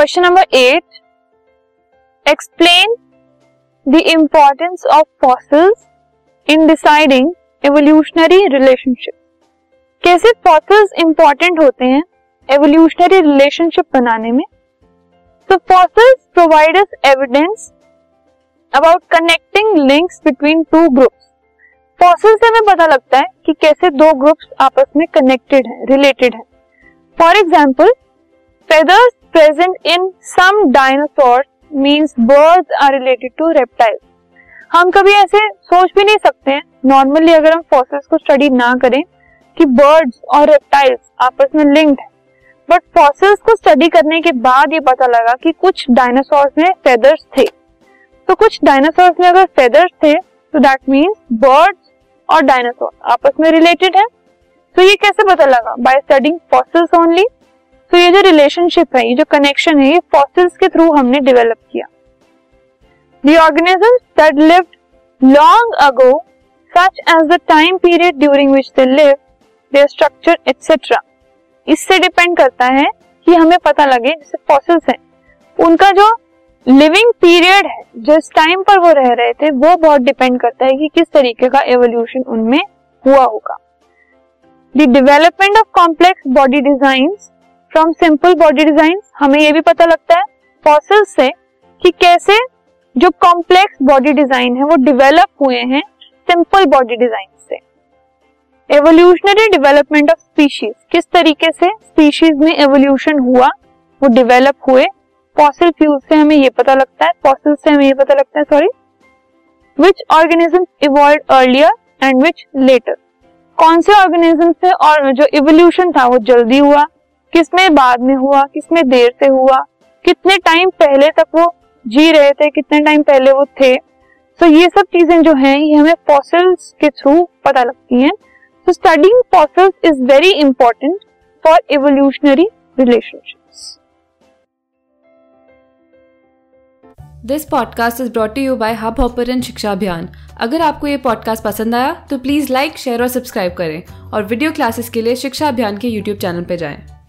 Question number eight explain the importance of fossils in deciding evolutionary relationship कैसे fossils important होते हैं evolutionary relationship बनाने में? तो fossils provide evidence about connecting links between two groups fossil से हमें पता लगता है कि कैसे दो ग्रुप्स आपस में कनेक्टेड हैं रिलेटेड हैं. For example feathers present in some dinosaur means birds are related to reptiles हम कभी ऐसे सोच भी नहीं सकते हैं। नॉर्मली अगर हम फॉसिल्स को स्टडी ना करें कि बर्ड्स और रेप्टाइल्स आपस में लिंक्ड है। बट फॉसिल्स को स्टडी करने के बाद ये पता लगा कि कुछ डायनासोर्स में फेदर्स थे। तो कुछ डायनासोर्स में अगर फेदर्स थे तो दैट मीन्स बर्ड्स और डायनासोर आपस में रिलेटेड है। तो ये कैसे पता लगा? बाय स्टडिंग फॉसिल्स ओनली तो ये जो रिलेशनशिप है, ये जो कनेक्शन है, ये फॉसिल्स के थ्रू हमने डेवलप किया। The organism that lived long ago such as the time period during which they live their structure etcetera इससे डिपेंड करता है कि हमें पता लगे जैसे फॉसिल्स हैं। उनका जो लिविंग पीरियड है, जिस टाइम पर वो रह रहे थे, वो बहुत डिपेंड करता है कि किस तरीके का एवोल्यूशन उनमें हुआ होगा। The development of complex body design from simple body design हमें ये भी पता लगता है फॉसिल से कि कैसे जो कॉम्प्लेक्स बॉडी डिज़ाइन है, वो डिवेलप हुए हैं सिंपल बॉडी डिज़ाइन से। एवोल्यूशनरी डेवलपमेंट ऑफ़ स्पीशीज किस तरीके से स्पीशीज में एवोल्यूशन हुआ, वो डेवलप हुए फॉसिल फ्यूल से हमें ये पता लगता है फॉसिल से हमें ये पता लगता है sorry which organism evolve earlier and which later कौन से ऑर्गेनिज्म से और जो इवोल्यूशन था, वो जल्दी हुआ किसमें बाद में हुआ, किसमें देर से हुआ, कितने टाइम पहले तक वो जी रहे थे, कितने टाइम पहले वो थे। तो so, ये सब चीज़ें जो हैं, ये हमें फॉसिल्स के थ्रू पता लगती हैं। तो studying fossils is very important for evolutionary relationships this podcast is brought you by Hub Hopper शिक्षा अभियान अगर आपको ये पॉडकास्ट पसंद आया तो प्लीज़ लाइक शेयर और सब्सक्राइब करें। और वीडियो क्लासेस के लिए शिक्षा अभियान के यूट्यूब चैनल पर जाएँ।